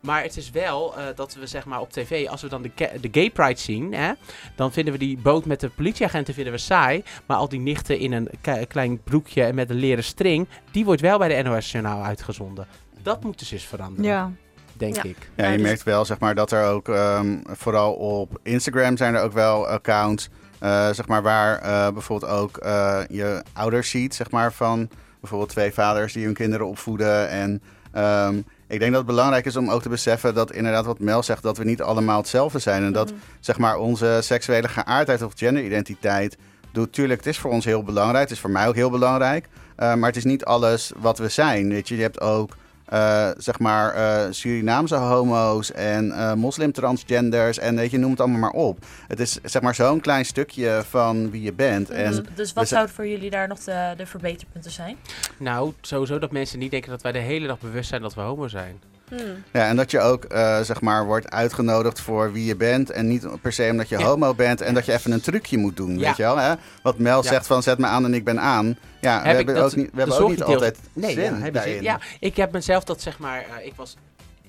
maar het is wel eh, dat we zeg maar op tv, als we dan de, de gay pride zien, hè, dan vinden we die boot met de politieagenten vinden we saai. Maar al die nichten in een ke- klein broekje en met een leren string, die wordt wel bij de NOS Journaal uitgezonden. Dat moet dus eens veranderen, Ja. denk Ja. ik. Ja, je dus- merkt wel zeg maar, dat er ook, ehm, vooral op Instagram zijn er ook wel accounts, eh, zeg maar, waar eh, bijvoorbeeld ook eh, je ouders ziet, zeg maar, van bijvoorbeeld twee vaders die hun kinderen opvoeden. En ehm, ik denk dat het belangrijk is om ook te beseffen dat inderdaad wat Mel zegt, dat we niet allemaal hetzelfde zijn. En dat zeg maar onze seksuele geaardheid of genderidentiteit doet. Tuurlijk, het is voor ons heel belangrijk. Het is voor mij ook heel belangrijk. Eh, maar het is niet alles wat we zijn. Weet je, je hebt ook eh, zeg maar eh, Surinaamse homo's en eh moslim-transgenders en weet je, noem het allemaal maar op. Het is zeg maar zo'n klein stukje van wie je bent. En dus, dus wat we z- zouden voor jullie daar nog de, de verbeterpunten zijn? Nou, sowieso dat mensen niet denken dat wij de hele dag bewust zijn dat we homo zijn. Hmm. Ja, en dat je ook eh, zeg maar wordt uitgenodigd voor wie je bent. En niet per se omdat je Ja. homo bent en dat je even een trucje moet doen. Ja. Weet je wel? Hè? Wat Mel zegt van zet me aan en ik ben aan. Ja, we Heb hebben dat- ook niet, we hebben ook niet altijd Nee, zin ja, daarin. ja, ik heb mezelf dat zeg maar, eh, ik was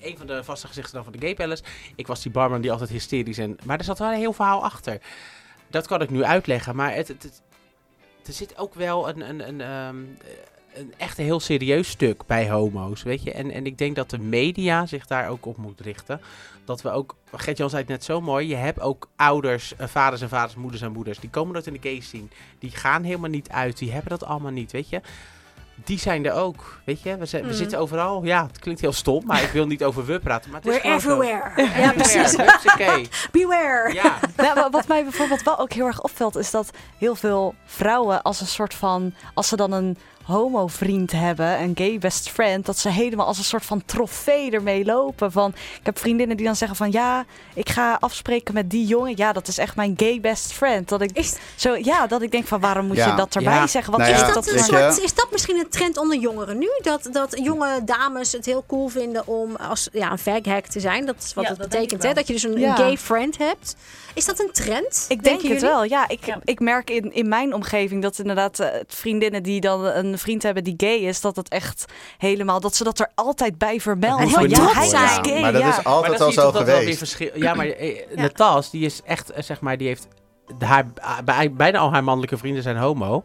een van de vaste gezichten dan van de Gay Palace. Ik was die barman die altijd hysterisch en, maar er zat wel een heel verhaal achter. Dat kan ik nu uitleggen, maar het, het, het- er zit ook wel een, een, een, ehm, een echt een heel serieus stuk bij homo's, weet je. En, en ik denk dat de media zich daar ook op moet richten. Dat we ook, Gert-Jan zei het net zo mooi, je hebt ook ouders, eh, vaders en vaders, moeders en moeders. Die komen nooit in de gay scene. Die gaan helemaal niet uit, die hebben dat allemaal niet, weet je. Die zijn er ook, weet je. We, Mhm. zitten overal, ja, het klinkt heel stom, maar ik wil niet over we praten. Maar het is We're zo. everywhere. Ja, precies. Hupsakee. Beware. Ja, Nou, wa- wat mij bijvoorbeeld wel ook heel erg opvalt, is dat heel veel vrouwen als een soort van, als ze dan een homo-vriend hebben, een gay best friend, dat ze helemaal als een soort van trofee ermee lopen. Van, ik heb vriendinnen die dan zeggen van, ja, ik ga afspreken met die jongen. Ja, dat is echt mijn gay best friend. Dat ik Is, zo, ja, dat ik denk van, waarom moet Ja. je dat erbij Ja. zeggen? Wat Nou is, ja, is dat een soort, is dat misschien een trend onder jongeren nu? Dat, dat jonge dames het heel cool vinden om als, ja, een faghack te zijn. Dat is wat Ja, het dat betekent, hè? Dat je dus een, gay friend hebt. Is dat een trend? Ik denk het jullie? wel, ja. Ik, Ja. ik merk in, in mijn omgeving dat inderdaad eh, vriendinnen die dan een vriend hebben die gay is, dat het echt helemaal, dat ze dat er altijd bij vermelden. En Van, ja, hij is gay, maar dat ja. is altijd al zo dat geweest. verschil. Ja, maar eh, Ja. Natas, die is echt, eh, zeg maar, die heeft haar, bij- bijna al haar mannelijke vrienden zijn homo.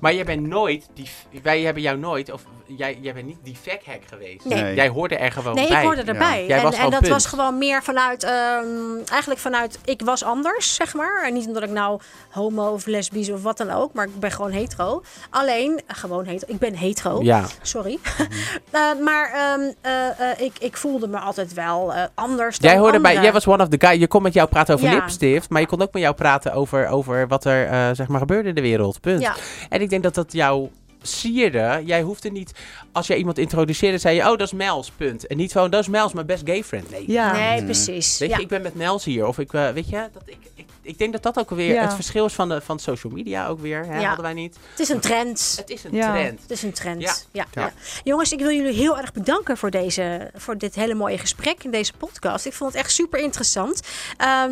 Maar jij bent nooit, die, wij hebben jou nooit, of jij, jij bent niet die hack geweest. Nee. Nee. Jij hoorde er gewoon Nee, bij. ik hoorde erbij. Jij en en dat punt. was gewoon meer vanuit, ehm, eigenlijk vanuit, ik was anders, zeg maar. En niet omdat ik nou homo of lesbisch of wat dan ook, maar ik ben gewoon hetero. Alleen, eh, gewoon hetero, ik ben hetero, Ja, sorry. Eh, maar ehm, eh, ik, ik voelde me altijd wel anders dan jij hoorde bij, jij was one of the guys. Je kon met jou praten over Ja. lipstift, maar je kon ook met jou praten over, over wat er, zeg maar, gebeurde in de wereld. Punt. Ja, En ik denk dat dat jou sierde. Jij hoeft er niet... Als jij iemand introduceerde, zei je... Oh, dat is Mels, punt. En niet van, dat is Mels, mijn best gay friend. Nee. Ja. Nee, Mhm. precies. Weet ja. je, ik ben met Mels hier. Of ik, eh, weet je, dat ik, ik, ik denk dat dat ook weer Ja. het verschil is van, de, van social media ook weer. Hè? Ja. Hadden wij niet. Het is een trend. Het is een Ja. trend. Het is een trend. Ja. Ja. Ja. Ja. Jongens, ik wil jullie heel erg bedanken voor, deze, voor dit hele mooie gesprek in deze podcast. Ik vond het echt super interessant. Ehm,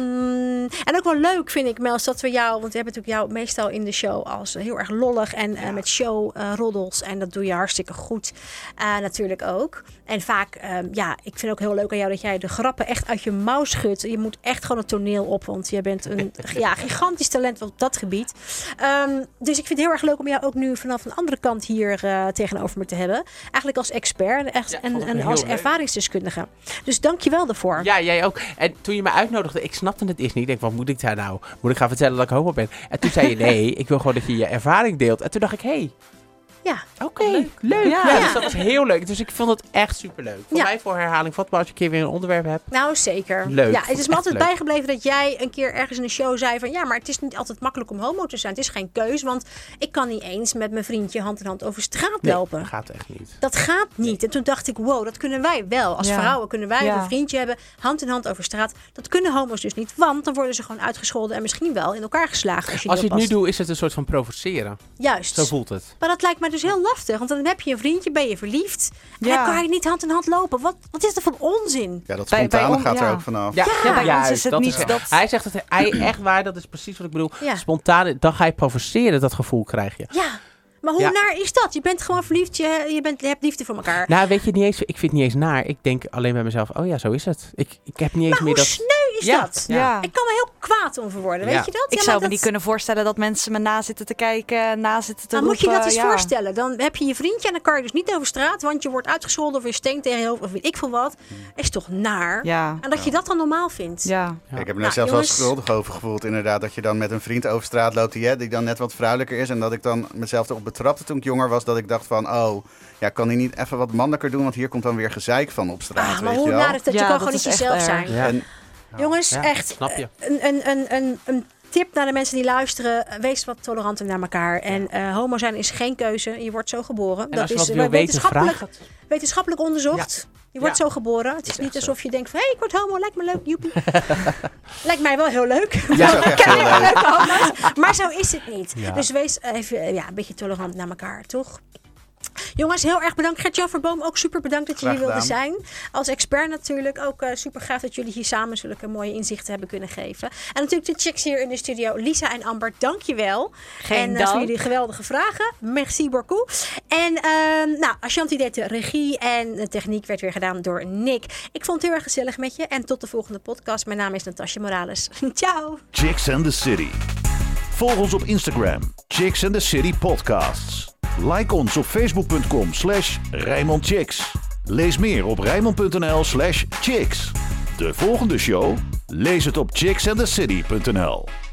en ook wel leuk vind ik, Mels, dat we jou, want we hebben natuurlijk jou meestal in de show als heel erg lollig en eh, met showroddels. en dat doe je hartstikke goed eh, natuurlijk ook. En vaak, ehm, ja, ik vind ook heel leuk aan jou dat jij de grappen echt uit je mouw schudt. Je moet echt gewoon het toneel op, want je bent een ja, gigantisch talent op dat gebied. Ehm, dus ik vind het heel erg leuk om jou ook nu vanaf een andere kant hier eh, tegenover me te hebben. Eigenlijk als expert echt, Ja, en, als leuk. ervaringsdeskundige. Dus dank je wel daarvoor. Ja, jij ook. En toen je me uitnodigde, ik snapte het eerst niet. Ik denk, wat moet ik daar nou? Moet ik gaan vertellen dat ik homo ben? En toen zei je, nee, ik wil gewoon dat je je ervaring deelt. En toen dacht ik, hé, hey, Ja. oké, leuk. Ja, Ja. dus dat was heel leuk. Dus ik vond het echt superleuk. Voor Ja. mij voor herhaling vatbaar als je een keer weer een onderwerp hebt. Nou, zeker. Leuk, Ja, het is me altijd leuk. bijgebleven dat jij een keer ergens in een show zei van... ja, maar het is niet altijd makkelijk om homo te zijn. Het is geen keus, want ik kan niet eens met mijn vriendje hand in hand over straat Nee, lopen. dat gaat echt niet. Dat gaat niet. En toen dacht ik, wow, dat kunnen wij wel. Als Ja. vrouwen kunnen wij Ja. een vriendje hebben, hand in hand over straat. Dat kunnen homo's dus niet, want dan worden ze gewoon uitgescholden en misschien wel in elkaar geslagen. Als je, Als je het nu doet, is het een soort van provoceren. Juist. Zo voelt het. Maar dat lijkt mij dus heel lastig, want dan heb je een vriendje, ben je verliefd. En dan kan je niet hand in hand lopen. Wat, wat is er voor onzin? Ja, dat spontane on- gaat er ook vanaf. Ja, Ja, bij ons juist, is het dat niet dat- Hij zegt het hij, echt waar, dat is precies wat ik bedoel. Ja. Spontaan, dan ga je provoceren, dat gevoel krijg je. Ja. Maar hoe Ja. naar is dat? Je bent gewoon verliefd, je, je, bent, je hebt liefde voor elkaar. Nou, weet je, niet eens, ik vind het niet eens naar. Ik denk alleen bij mezelf, oh ja, zo is het. Ik, ik heb niet eens maar meer hoe dat... sneu is Ja. dat? Ja. Ik kan me heel kwaad om verworden, Ja. weet je dat? Ik Ja, zou maar me dat- niet kunnen voorstellen dat mensen me na zitten te kijken, na zitten te Dan roepen. moet je dat eens ja. voorstellen. Dan heb je je vriendje en dan kan je dus niet over straat, want je wordt uitgescholden of je stinkt tegen je hoofd of weet ik veel wat. Is toch naar? Ja, En dat je dat dan normaal vindt. ja. Ik heb me Nou, er zelfs wel schuldig over gevoeld, inderdaad. Dat je dan met een vriend over straat loopt die, hè, die dan net wat vrouwelijker is. En dat ik dan mezelf erop betrapte toen ik jonger was. Dat ik dacht van, oh, ja, kan hij niet even wat mannelijker doen? Want hier komt dan weer gezeik van op straat, Ah, maar weet hoe je wel. naar dat? je kan dat gewoon niet jezelf zijn. Ja. En Jongens, Ja, echt. snap je. Een, een, een, een, een tip naar de mensen die luisteren. Wees wat toleranter naar elkaar. En eh, homo zijn is geen keuze. Je wordt zo geboren. En dat als je is wat wil weten, wetenschappelijk, vraag het. wetenschappelijk onderzocht. Je wordt Ja. zo geboren. Het is, is niet zo. alsof je denkt van... hé, hey, ik word homo, lijkt me leuk, joepie. lijkt mij wel heel leuk. echt heel leuk. homo's. Maar zo is het niet. Ja. Dus wees even ja, een beetje tolerant naar elkaar, toch? Jongens, heel erg bedankt. Gert-Jan Verboom, ook super bedankt dat je Graag hier wilde gedaan. zijn. Als expert natuurlijk. Ook eh, super gaaf dat jullie hier samen zulke mooie inzichten hebben kunnen geven. En natuurlijk de chicks hier in de studio. Lisa en Amber, dankjewel. Geen en eh, dank. voor jullie geweldige vragen. Merci beaucoup. En uh, nou, Ashanti deed de regie en de techniek werd weer gedaan door Nick. Ik vond het heel erg gezellig met je. En tot de volgende podcast. Mijn naam is Natasja Morales. Ciao. Chicks and the City. Volg ons op Instagram, Chicks and the City Podcasts. Like ons op facebook.com slash Rijnmond Chicks. Lees meer op rijnmond.nl slash chicks. De volgende show? Lees het op chicksandthecity.nl.